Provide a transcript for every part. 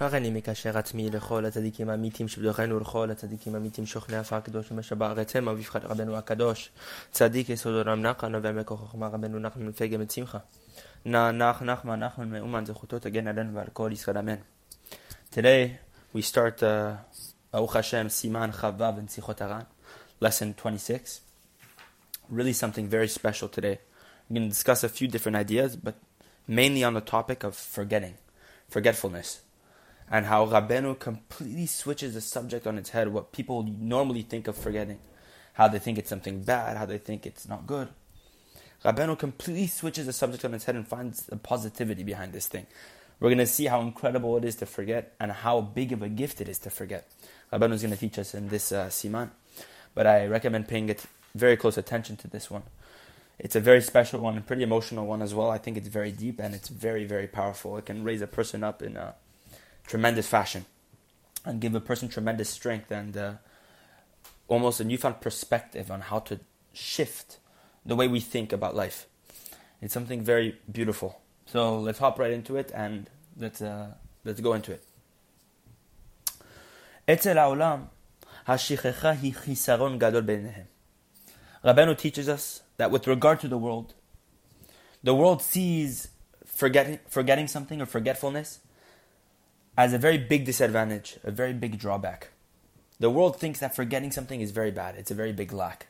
הריני מקשר עצמי לכל הצדיקים האמיתים שבדורנו ולכל הצדיקים האמיתים שוכני עפר הקדוש ומשבערתם ובבחד רבנו הקדוש צדיק יסוד עולם נחמן נובע מכוח חוכמה רבנו נחמן מפגם את שמחה נח נח נחמן נחמן מאומן זכותו תגן עלינו ועל כל ישראל אמן Today we start uh, Baruch Hashem Siman Chavav and Sichot Aran lesson 26 really something very special today I'm going to discuss a few different ideas but mainly on the topic of forgetting forgetfulness and how Rabbeinu completely switches the subject on its head, what people normally think of forgetting, how they think it's something bad, how they think it's not good. Rabbeinu completely switches the subject on its head and finds the positivity behind this thing. We're going to see how incredible it is to forget and how big of a gift it is to forget. Rabbeinu is going to teach us in this uh, siman, but I recommend paying it very close attention to this one. It's a very special one and pretty emotional one as well. I think it's very deep and it's very, very powerful. It can raise a person up in a tremendous fashion and give a person tremendous strength and uh, almost a newfound perspective on how to shift the way we think about life. It's something very beautiful. So let's hop right into it and let's uh, let's go into it. אצל העולם, השכחה היא חיסרון גדול בעיניהם. Rabbeinu teaches us that with regard to the world, the world sees forgetting, forgetting something or forgetfulness as a very big disadvantage, a very big drawback. The world thinks that forgetting something is very bad, it's a very big lack.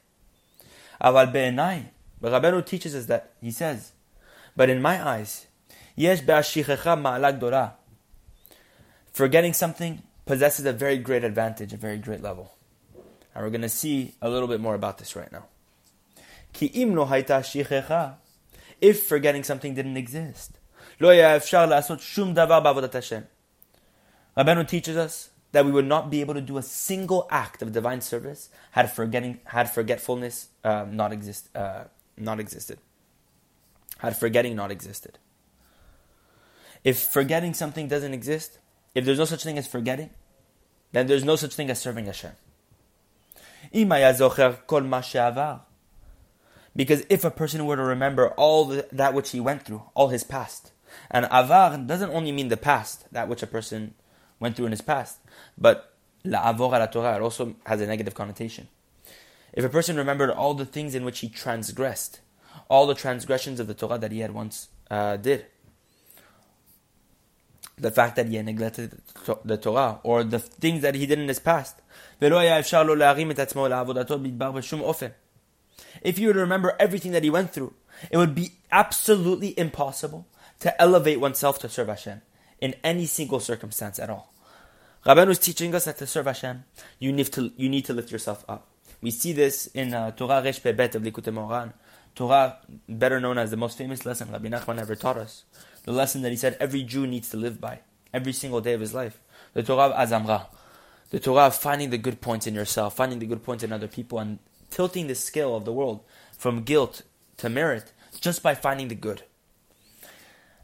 Aval be'enai, Rabbeinu teaches us that, he says, but in my eyes, yesh be'ashichecha ma'ala gdora. Forgetting something possesses a very great advantage, a very great level. And we're going to see a little bit more about this right now. Ki im lo shichecha, if forgetting something didn't exist, lo ya'efshar la'asot shum davar ba'avodat Hashem. Rabbeinu teaches us that we would not be able to do a single act of divine service had forgetting had forgetfulness um, not exist uh, not existed. Had forgetting not existed. If forgetting something doesn't exist, if there's no such thing as forgetting, then there's no such thing as serving Hashem. Because if a person were to remember all the, that which he went through, all his past, and avar doesn't only mean the past, that which a person went through in his past. But la'avor ala Torah, also has a negative connotation. If a person remembered all the things in which he transgressed, all the transgressions of the Torah that he had once uh, did, the fact that he had neglected the Torah, or the things that he did in his past, if you were to remember everything that he went through, it would be absolutely impossible to elevate oneself to serve Hashem in any single circumstance at all. Rabbeinu is teaching us that to serve Hashem, you need to, you need to lift yourself up. We see this in uh, Torah Resh Bet of Likutei Moharan. Torah, better known as the most famous lesson Rabbi Nachman ever taught us. The lesson that he said every Jew needs to live by, every single day of his life. The Torah of Azamra. The Torah of finding the good points in yourself, finding the good points in other people, and tilting the scale of the world from guilt to merit just by finding the good.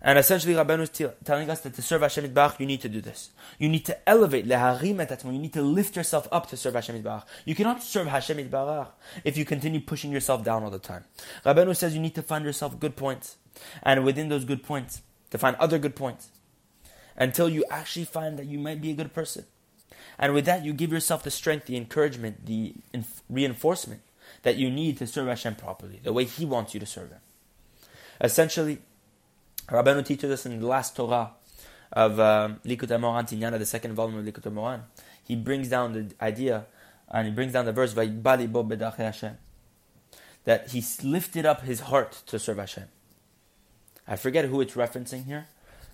And essentially, Rabbeinu is telling us that to serve Hashem Yitbarach, you need to do this. You need to elevate, leharim et You need to lift yourself up to serve Hashem Yitbarach. You cannot serve Hashem Yitbarach if you continue pushing yourself down all the time. Rabbeinu says you need to find yourself good points. And within those good points, to find other good points. Until you actually find that you might be a good person. And with that, you give yourself the strength, the encouragement, the inf- reinforcement that you need to serve Hashem properly, the way He wants you to serve Him. Essentially, Rabbeinu teaches us in the last Torah of um, Likutei Moharan Tinyana, the second volume of Likutei Moharan. He brings down the idea and he brings down the verse Hashem that he lifted up his heart to serve Hashem. I forget who it's referencing here,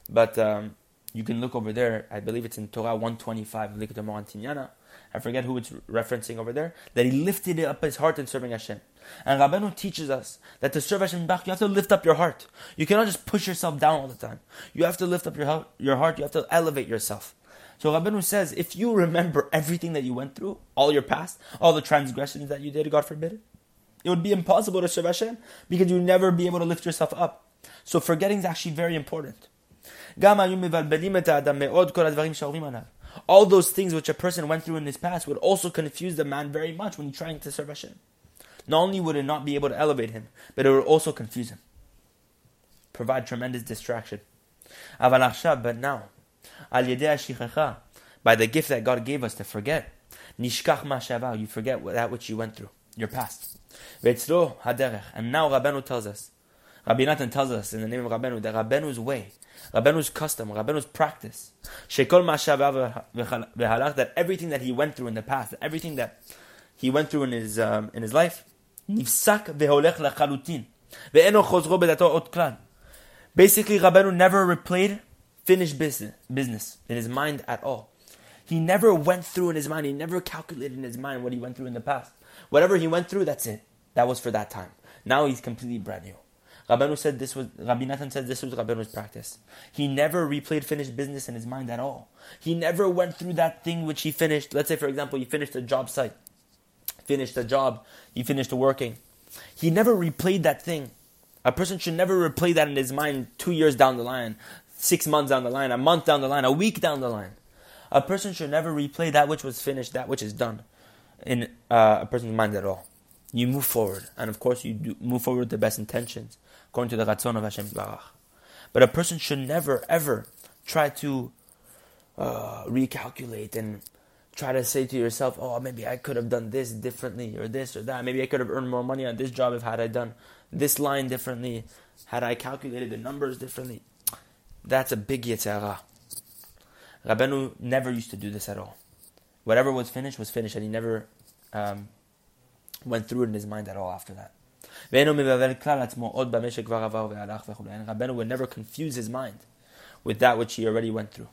but um, you can look over there. I believe it's in Torah 125, Likutei Moharan Tinyana. I forget who it's referencing over there. That he lifted up his heart in serving Hashem. And Rabbeinu teaches us that to serve Hashem you have to lift up your heart. You cannot just push yourself down all the time. You have to lift up your heart. Your heart. You have to elevate yourself. So Rabbeinu says, if you remember everything that you went through, all your past, all the transgressions that you did, God forbid it, would be impossible to serve Hashem because you would never be able to lift yourself up. So forgetting is actually very important. All those things which a person went through in his past would also confuse the man very much when trying to serve Hashem. Not only would it not be able to elevate him, but it would also confuse him, provide tremendous distraction. But now, by the gift that God gave us to forget. Nishkach ma you forget that which you went through, your past. And now Rabbeinu tells us, Rabbi Natan tells us in the name of Rabbeinu that Rabbeinu's way, Rabbeinu's custom, Rabbeinu's practice, shekol ma that everything that he went through in the past, everything that he went through in his um, in his life, nifsak veholech lachalutin. Basically, Rabbeinu never replayed finished business, business in his mind at all. He never went through in his mind, he never calculated in his mind what he went through in the past. Whatever he went through, that's it. That was for that time. Now he's completely brand new. Rabbanu said this was Rabbi Nathan said this was Rabbanu's practice. He never replayed finished business in his mind at all. He never went through that thing which he finished. Let's say, for example, he finished a job site, finished a job, he finished working. He never replayed that thing. A person should never replay that in his mind two years down the line, six months down the line, a month down the line, a week down the line. A person should never replay that which was finished, that which is done in uh, a person's mind at all. You move forward, and of course, you move forward with the best intentions, according to the Ratzon of Hashem Barach. But a person should never, ever try to uh, recalculate and try to say to yourself, "Oh, maybe I could have done this differently, or this or that. Maybe I could have earned more money on this job if had I done this line differently, had I calculated the numbers differently." That's a big yetzer hara. Rabbeinu never used to do this at all. Whatever was finished was finished, and he never um, went through it in his mind at all after that. Rabbeinu would never confuse his mind with that which he already went through.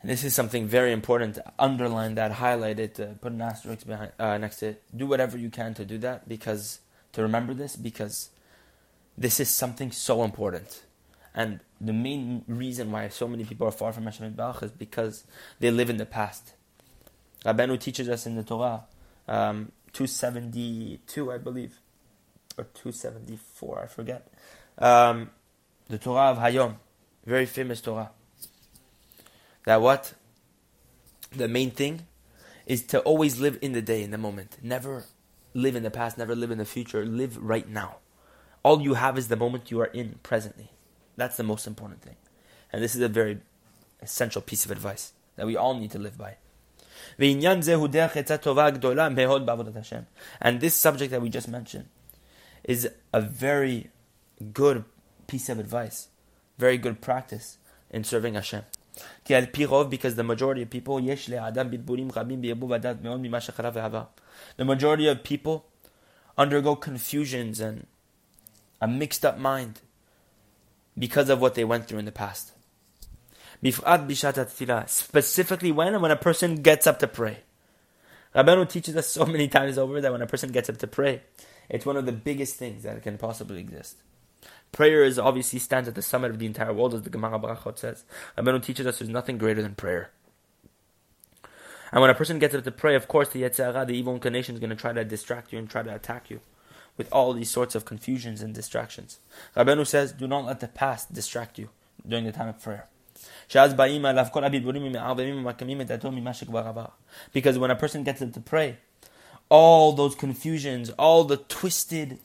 And this is something very important to underline that, highlight it, uh, put an asterisk behind, uh, next to it. Do whatever you can to do that, because to remember this, because this is something so important. And the main reason why so many people are far from Hashem Bach is because they live in the past. Rabbeinu teaches us in the Torah, um, 272, I believe, or 274, I forget. Um, the Torah of Hayom, very famous Torah. That what? The main thing is to always live in the day, in the moment. Never live in the past, never live in the future. Live right now. All you have is the moment you are in presently. That's the most important thing. And this is a very essential piece of advice that we all need to live by. And this subject that we just mentioned is a very good piece of advice, very good practice in serving Hashem. Because the majority of people, the majority of people undergo confusions and a mixed up mind because of what they went through in the past. Specifically when? When a person gets up to pray. Rabbeinu teaches us so many times over that when a person gets up to pray, it's one of the biggest things that can possibly exist. Prayer is obviously stands at the summit of the entire world, as the Gemara Barachot says. Rabbeinu teaches us there's nothing greater than prayer. And when a person gets up to pray, of course, the Yetzer Hara, the evil inclination, is going to try to distract you and try to attack you with all these sorts of confusions and distractions. Rabbeinu says, do not let the past distract you during the time of prayer. Because when a person gets up to pray, all those confusions, all the twisted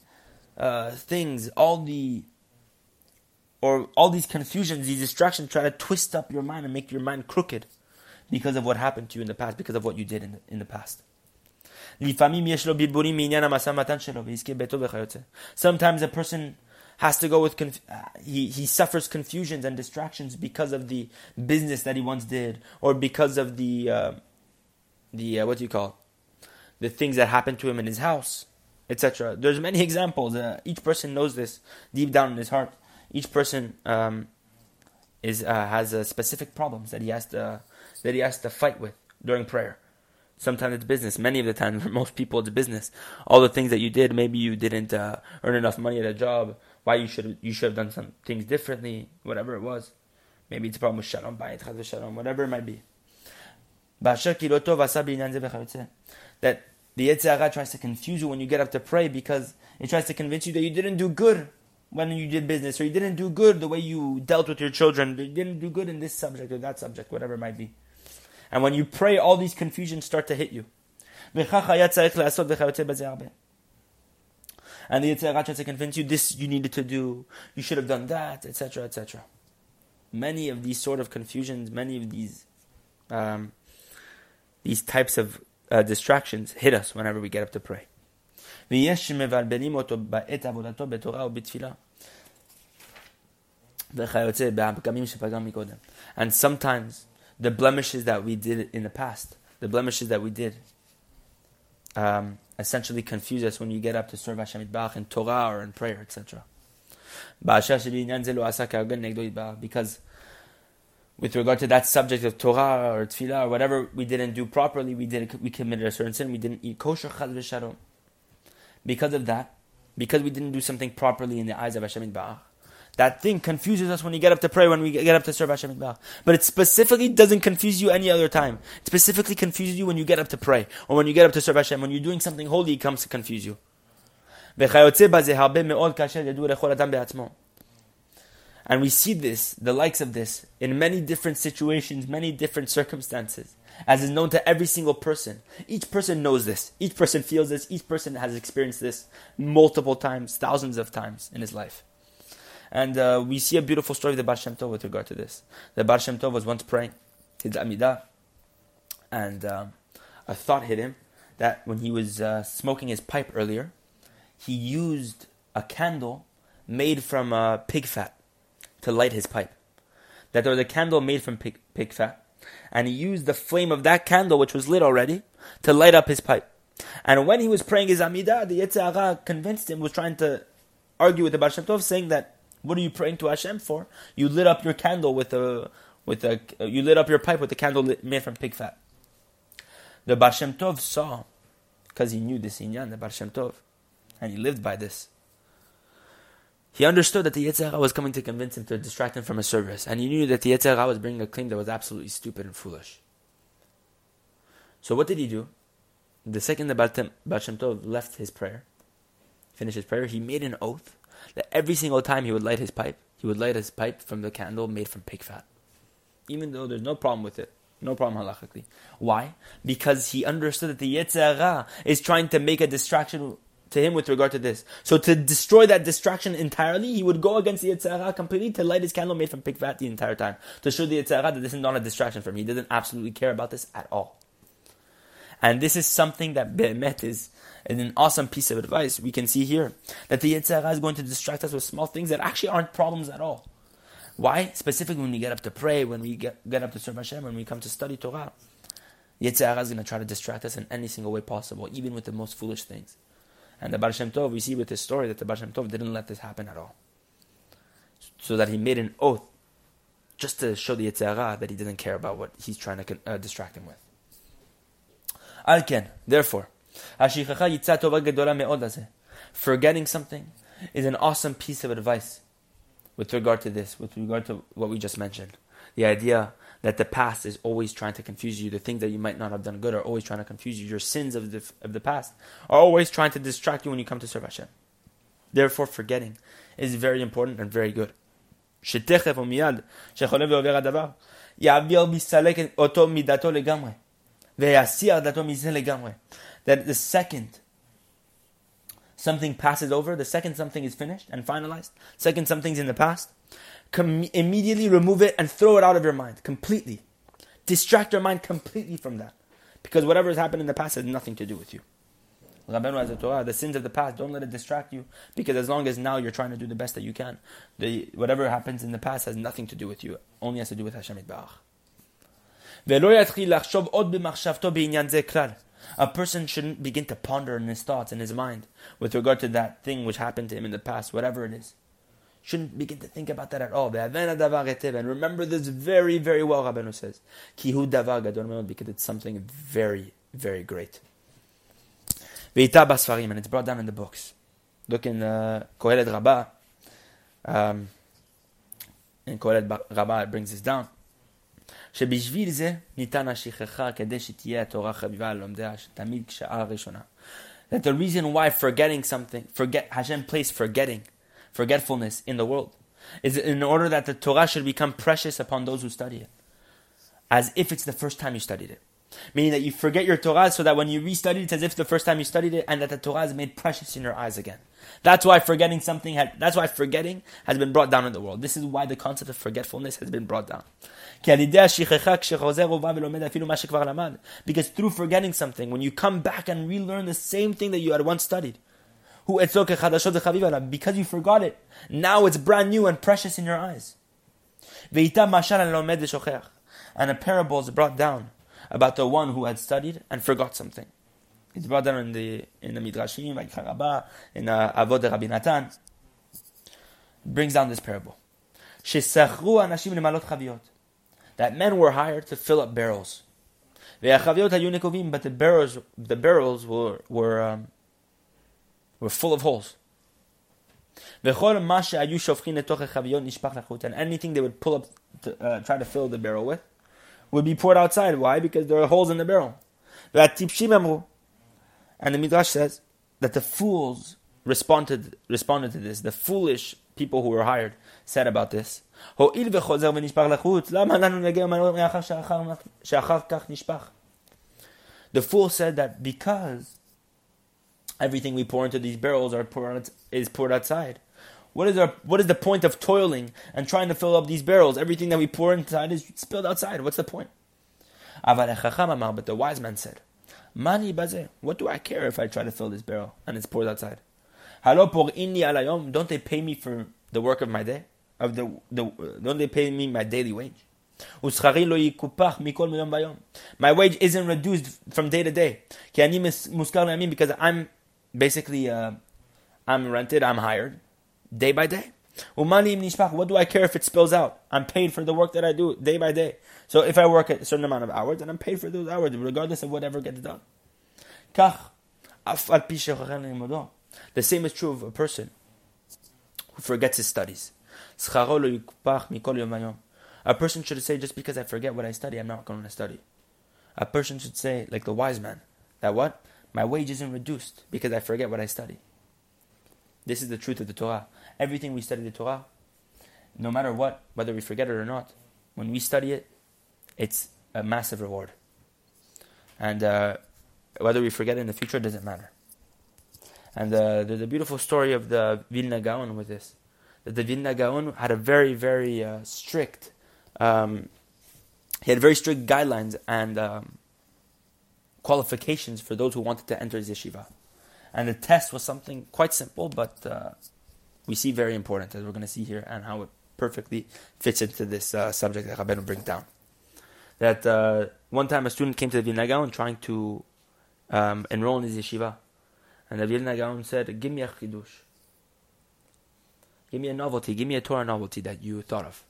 uh, things, all the or all these confusions, these distractions try to twist up your mind and make your mind crooked because of what happened to you in the past, because of what you did in the, in the past. Sometimes a person has to go with conf- he he suffers confusions and distractions because of the business that he once did or because of the uh, the uh, what do you call it? the things that happened to him in his house etc there's many examples uh, each person knows this deep down in his heart each person um, is uh, has specific problems that he has to that he has to fight with during prayer Sometimes it's business. Many of the time, for most people, it's business. All the things that you did, maybe you didn't uh, earn enough money at a job. Why you should you should have done some things differently, whatever it was. Maybe it's a problem with shalom bayit, shalom, whatever it might be. That the Yetzer Hara tries to confuse you when you get up to pray because it tries to convince you that you didn't do good when you did business or you didn't do good the way you dealt with your children. You didn't do good in this subject or that subject, whatever it might be. And when you pray, all these confusions start to hit you. And the Yetzer tries to convince you this you needed to do, you should have done that, etc., etc. many of these sort of confusions, many of these um, these types of uh, distractions hit us whenever we get up to pray. And sometimes the blemishes that we did in the past, the blemishes that we did, um, essentially confuse us when you get up to serve Hashem in Torah or in prayer, etc. Because with regard to that subject of Torah or Tefillah or whatever we didn't do properly, we didn't we committed a certain sin, we didn't eat kosher v'shalom. Because of that, because we didn't do something properly in the eyes of Hashem Yitbarach, that thing confuses us when you get up to pray, when we get up to serve Hashem Yitbarach. But it specifically doesn't confuse you any other time. It specifically confuses you when you get up to pray, or when you get up to serve Hashem. When you're doing something holy, it comes to confuse you. And we see this, the likes of this, in many different situations, many different circumstances, as is known to every single person. Each person knows this. Each person feels this. Each person has experienced this multiple times, thousands of times in his life. And uh, we see a beautiful story of the Baal Shem Tov with regard to this. The Baal Shem Tov was once praying, his Amidah, and um, a thought hit him that when he was uh, smoking his pipe earlier, he used a candle made from uh, pig fat to light his pipe. That there was a candle made from pig, pig fat, and he used the flame of that candle, which was lit already, to light up his pipe. And when he was praying his Amidah, the Yetzer Hara convinced him, was trying to argue with the Baal Shem Tov, saying that, what are you praying to Hashem for? You lit up your candle with a, with a, you lit up your pipe with a candle lit, made from pig fat. The Baal Shem Tov saw, because he knew this inyan, the Baal Shem Tov, and he lived by this. He understood that the Yetzer Hara was coming to convince him to distract him from his service, and he knew that the Yetzer Hara was bringing a claim that was absolutely stupid and foolish. So what did he do? The second the Baal Shem Tov left his prayer, finished his prayer, he made an oath that every single time he would light his pipe, he would light his pipe from the candle made from pig fat. Even though there's no problem with it. No problem halachically. Why? Because he understood that the Yetzer Hara is trying to make a distraction to him with regard to this. So to destroy that distraction entirely, he would go against the Yetzer Hara completely to light his candle made from pig fat the entire time. To show the Yetzer Hara that this is not a distraction for him. He doesn't absolutely care about this at all. And this is something that Be'emet is, an awesome piece of advice. We can see here that the Yetzer is going to distract us with small things that actually aren't problems at all. Why? Specifically when we get up to pray, when we get, get up to serve Hashem, when we come to study Torah. Yetzer Hara is going to try to distract us in any single way possible, even with the most foolish things. And the Baal Shem Tov, we see with this story that the Baal Shem Tov didn't let this happen at all. So that he made an oath just to show the Yetzer that he didn't care about what he's trying to uh, distract him with. Alken, therefore, forgetting something is an awesome piece of advice with regard to this, with regard to what we just mentioned. The idea that the past is always trying to confuse you. The things that you might not have done good are always trying to confuse you. Your sins of the, of the past are always trying to distract you when you come to serve Hashem. Therefore, forgetting is very important and very good. That the second something passes over, the second something is finished and finalized, second something's in the past, com- immediately remove it and throw it out of your mind completely. Distract your mind completely from that. Because whatever has happened in the past has nothing to do with you. The sins of the past, don't let it distract you. Because as long as now you're trying to do the best that you can, the, whatever happens in the past has nothing to do with you. Only has to do with Hashem A person shouldn't begin to ponder in his thoughts, in his mind, with regard to that thing which happened to him in the past, whatever it is. Shouldn't begin to think about that at all. And remember this very, very well, Rabbeinu says. Because it's something very, very great. And it's brought down in the books. Look in uh, Kohelet Rabbah. Um, in Kohelet Rabbah it brings this down. שבשביל זה ניתן השכחה כדי שתהיה התורה חביבה על לומדיה תמיד כשעה ראשונה. That the reason why forgetting something, forget, Hashem placed forgetting forgetfulness in the world. Is in order that the Torah should become precious upon those who study it. As if it's the first time you studied it. Meaning that you forget your Torah so that when you restudy it, it's as if the first time you studied it and that the Torah is made precious in your eyes again. That's why forgetting something had, that's why forgetting has been brought down in the world. This is why the concept of forgetfulness has been brought down. Because through forgetting something, when you come back and relearn the same thing that you had once studied, because you forgot it, now it's brand new and precious in your eyes. And a parable is brought down about the one who had studied and forgot something. It's brought down in the in the Midrashim, like Charabah, in the Avot D'Rabbi Natan. Brings down this parable. That men were hired to fill up barrels. But the barrels, the barrels were were um, were full of holes. And anything they would pull up, to, uh, try to fill the barrel with, would be poured outside. Why? Because there are holes in the barrel. And the Midrash says that the fools responded responded to this. The foolish people who were hired said about this. The fool said that because everything we pour into these barrels are poured, is poured outside. What is our what is the point of toiling and trying to fill up these barrels? Everything that we pour inside is spilled outside. What's the point? But the wise man said, Mani baze. What do I care if I try to fill this barrel and it's poured outside? Don't they pay me for the work of my day? Of the, the don't they pay me my daily wage? My wage isn't reduced from day to day. Because I'm basically uh, I'm rented, I'm hired day by day. What do I care if it spills out? I'm paid for the work that I do day by day. So if I work a certain amount of hours, then I'm paid for those hours, regardless of whatever gets done. The same is true of a person who forgets his studies. A person should say, just because I forget what I study, I'm not going to study. A person should say, like the wise man, that what? My wage isn't reduced because I forget what I study. This is the truth of the Torah. Everything we study the Torah, no matter what, whether we forget it or not, when we study it, it's a massive reward. And uh, whether we forget it in the future doesn't matter. And uh, there's a beautiful story of the Vilna Gaon with this. That the Vilna Gaon had a very, very uh, strict, um, he had very strict guidelines and um, qualifications for those who wanted to enter his yeshiva. And the test was something quite simple, but uh, we see very important, as we're going to see here, and how it perfectly fits into this uh, subject that Rabbeinu brings down. That uh, one time a student came to the Vilna Gaon trying to um, enroll in his yeshiva, and the Vilna Gaon said, "Give me a chidush, give me a novelty, give me a Torah novelty that you thought of."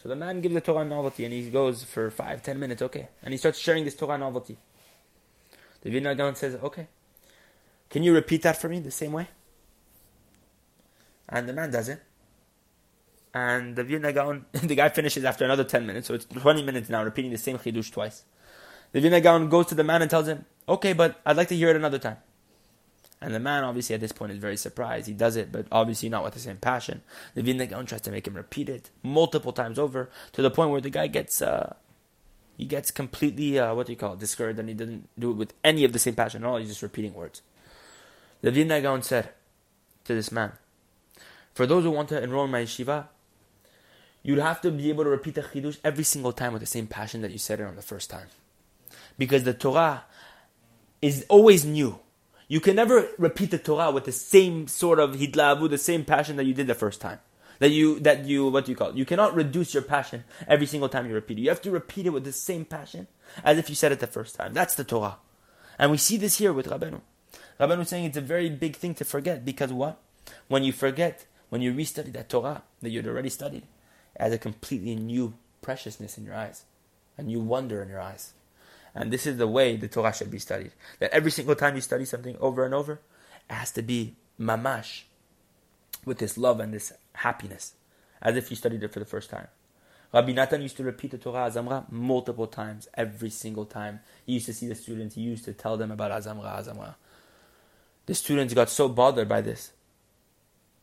So the man gives the Torah novelty, and he goes for five, ten minutes, okay, and he starts sharing this Torah novelty. The Vilna Gaon says, "Okay, can you repeat that for me the same way?" And the man does it. And the Vilna Gaon, the guy finishes after another 10 minutes, so it's 20 minutes now, repeating the same chidush twice. The Vilna Gaon goes to the man and tells him, okay, but I'd like to hear it another time. And the man, obviously, at this point is very surprised. He does it, but obviously not with the same passion. The Vilna Gaon tries to make him repeat it multiple times over to the point where the guy gets, uh, he gets completely, uh, what do you call it, discouraged, and he doesn't do it with any of the same passion at all. He's just repeating words. The Vilna Gaon said to this man, for those who want to enroll in my yeshiva, you'd have to be able to repeat the chidush every single time with the same passion that you said it on the first time. Because the Torah is always new. You can never repeat the Torah with the same sort of hitlahavut, the same passion that you did the first time. That you, that you, what do you call it? You cannot reduce your passion every single time you repeat it. You have to repeat it with the same passion as if you said it the first time. That's the Torah. And we see this here with Rabbeinu. Rabbeinu saying it's a very big thing to forget because what? When you forget, when you restudy that Torah that you'd already studied, it has a completely new preciousness in your eyes, a new wonder in your eyes. And this is the way the Torah should be studied. That every single time you study something over and over, it has to be mamash, with this love and this happiness, as if you studied it for the first time. Rabbi Natan used to repeat the Torah Azamra multiple times, every single time. He used to see the students, he used to tell them about Azamra, Azamra. The students got so bothered by this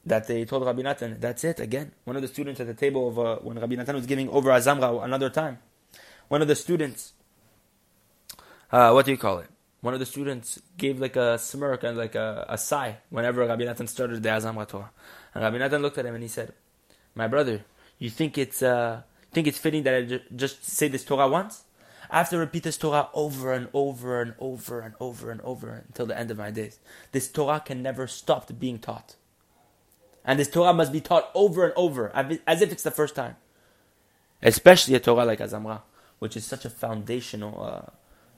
that they told Rabbi Natan, that's it, again. One of the students at the table of, uh, when Rabbi Natan was giving over Azamra another time, one of the students uh, what do you call it? One of the students gave like a smirk and like a, a sigh whenever Rabbi Natan started the Azam Torah. And Rabbi Natan looked at him and he said, "My brother, you think it's uh, think it's fitting that I ju- just say this Torah once? I have to repeat this Torah over and over and over and over and over until the end of my days. This Torah can never stop being taught. And this Torah must be taught over and over, as if it's the first time. Especially a Torah like Azamra, which is such a foundational,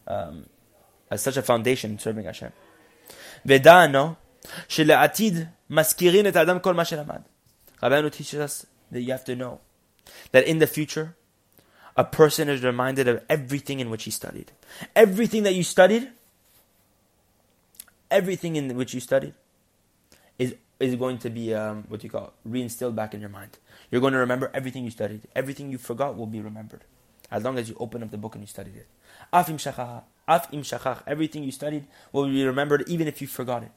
uh, um, as such a foundation in serving Hashem. ודענו שלעתיד מזכירים את האדם כל מה שלמד. רבנו teaches us that you have to know that in the future, a person is reminded of everything in which he studied. Everything that you studied, everything in which you studied, is is going to be um, what you call reinstilled back in your mind. You're going to remember everything you studied. Everything you forgot will be remembered, as long as you open up the book and you studied it. Af im shachach, everything you studied will be remembered, even if you forgot it.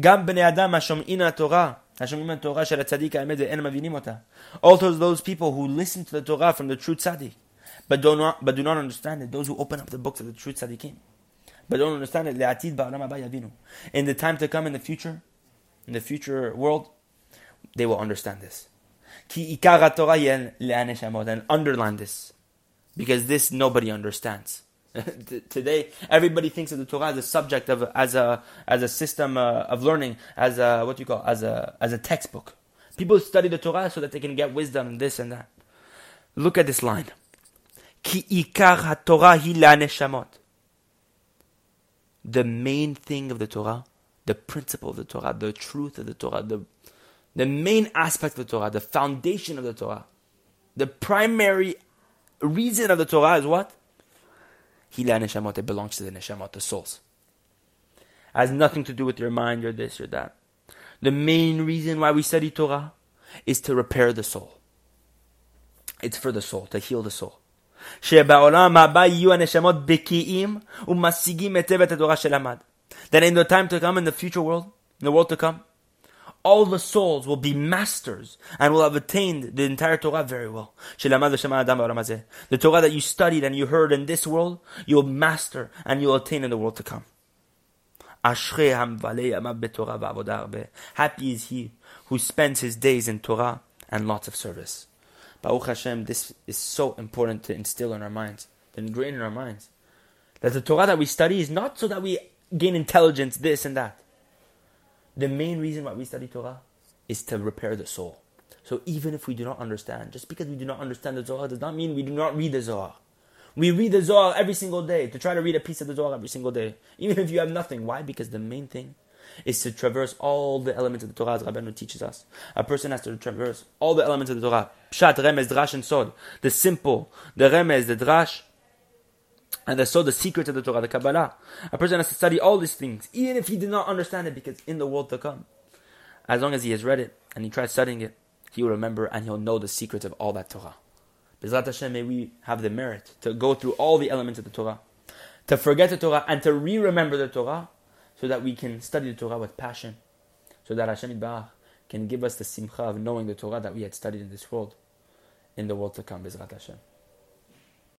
גם בני אדם השומעים התורה, השומעים התורה של הצדיק האמת ואין מבינים אותה. Also those people who listen to the Torah from the true tzaddik, but do not, but do not understand it, those who open up the books of the true tzaddikim, but don't understand it, לעתיד בעולם הבא יבינו. In the time to come, in the future, in the future world, they will understand this. And underline this. Because this nobody understands. Today, everybody thinks of the Torah as a subject of as a as a system uh, of learning, as a what do you call as a as a textbook. People study the Torah so that they can get wisdom and this and that. Look at this line. Ki ikar Torah hi The main thing of the Torah the principle of the Torah, the truth of the Torah, the the main aspect of the Torah, the foundation of the Torah, the primary reason of the Torah is what? Hila neshamot, it belongs to the neshamot, the souls. It has nothing to do with your mind or this or that. The main reason why we study Torah is to repair the soul. It's for the soul, to heal the soul. שבעולם הבא יהיו הנשמות בקיאים ומשיגים היטב את התורה שלמד. That in the time to come, in the future world, in the world to come, all the souls will be masters and will have attained the entire Torah very well. The Torah that you studied and you heard in this world, you'll master and you'll attain in the world to come. Happy is he who spends his days in Torah and lots of service. Baruch Hashem, this is so important to instill in our minds, to ingrain in our minds. That the Torah that we study is not so that we gain intelligence, this and that. The main reason why we study Torah is to repair the soul. So even if we do not understand, just because we do not understand the Zohar does not mean we do not read the Zohar. We read the Zohar every single day, to try to read a piece of the Zohar every single day, even if you have nothing. Why? Because the main thing is to traverse all the elements of the Torah as Rabbeinu teaches us. A person has to traverse all the elements of the Torah. Pshat, Remez, Drash, and Sod. The simple, the Remez, the Drash, and the so the secret of the Torah, the Kabbalah. A person has to study all these things, even if he did not understand it, because in the world to come, as long as he has read it and he tries studying it, he will remember and he'll know the secrets of all that Torah. Bezrat Hashem, may we have the merit to go through all the elements of the Torah, to forget the Torah and to re-remember the Torah, so that we can study the Torah with passion, so that Hashem Yitbarach can give us the simcha of knowing the Torah that we had studied in this world, in the world to come. Bezrat Hashem.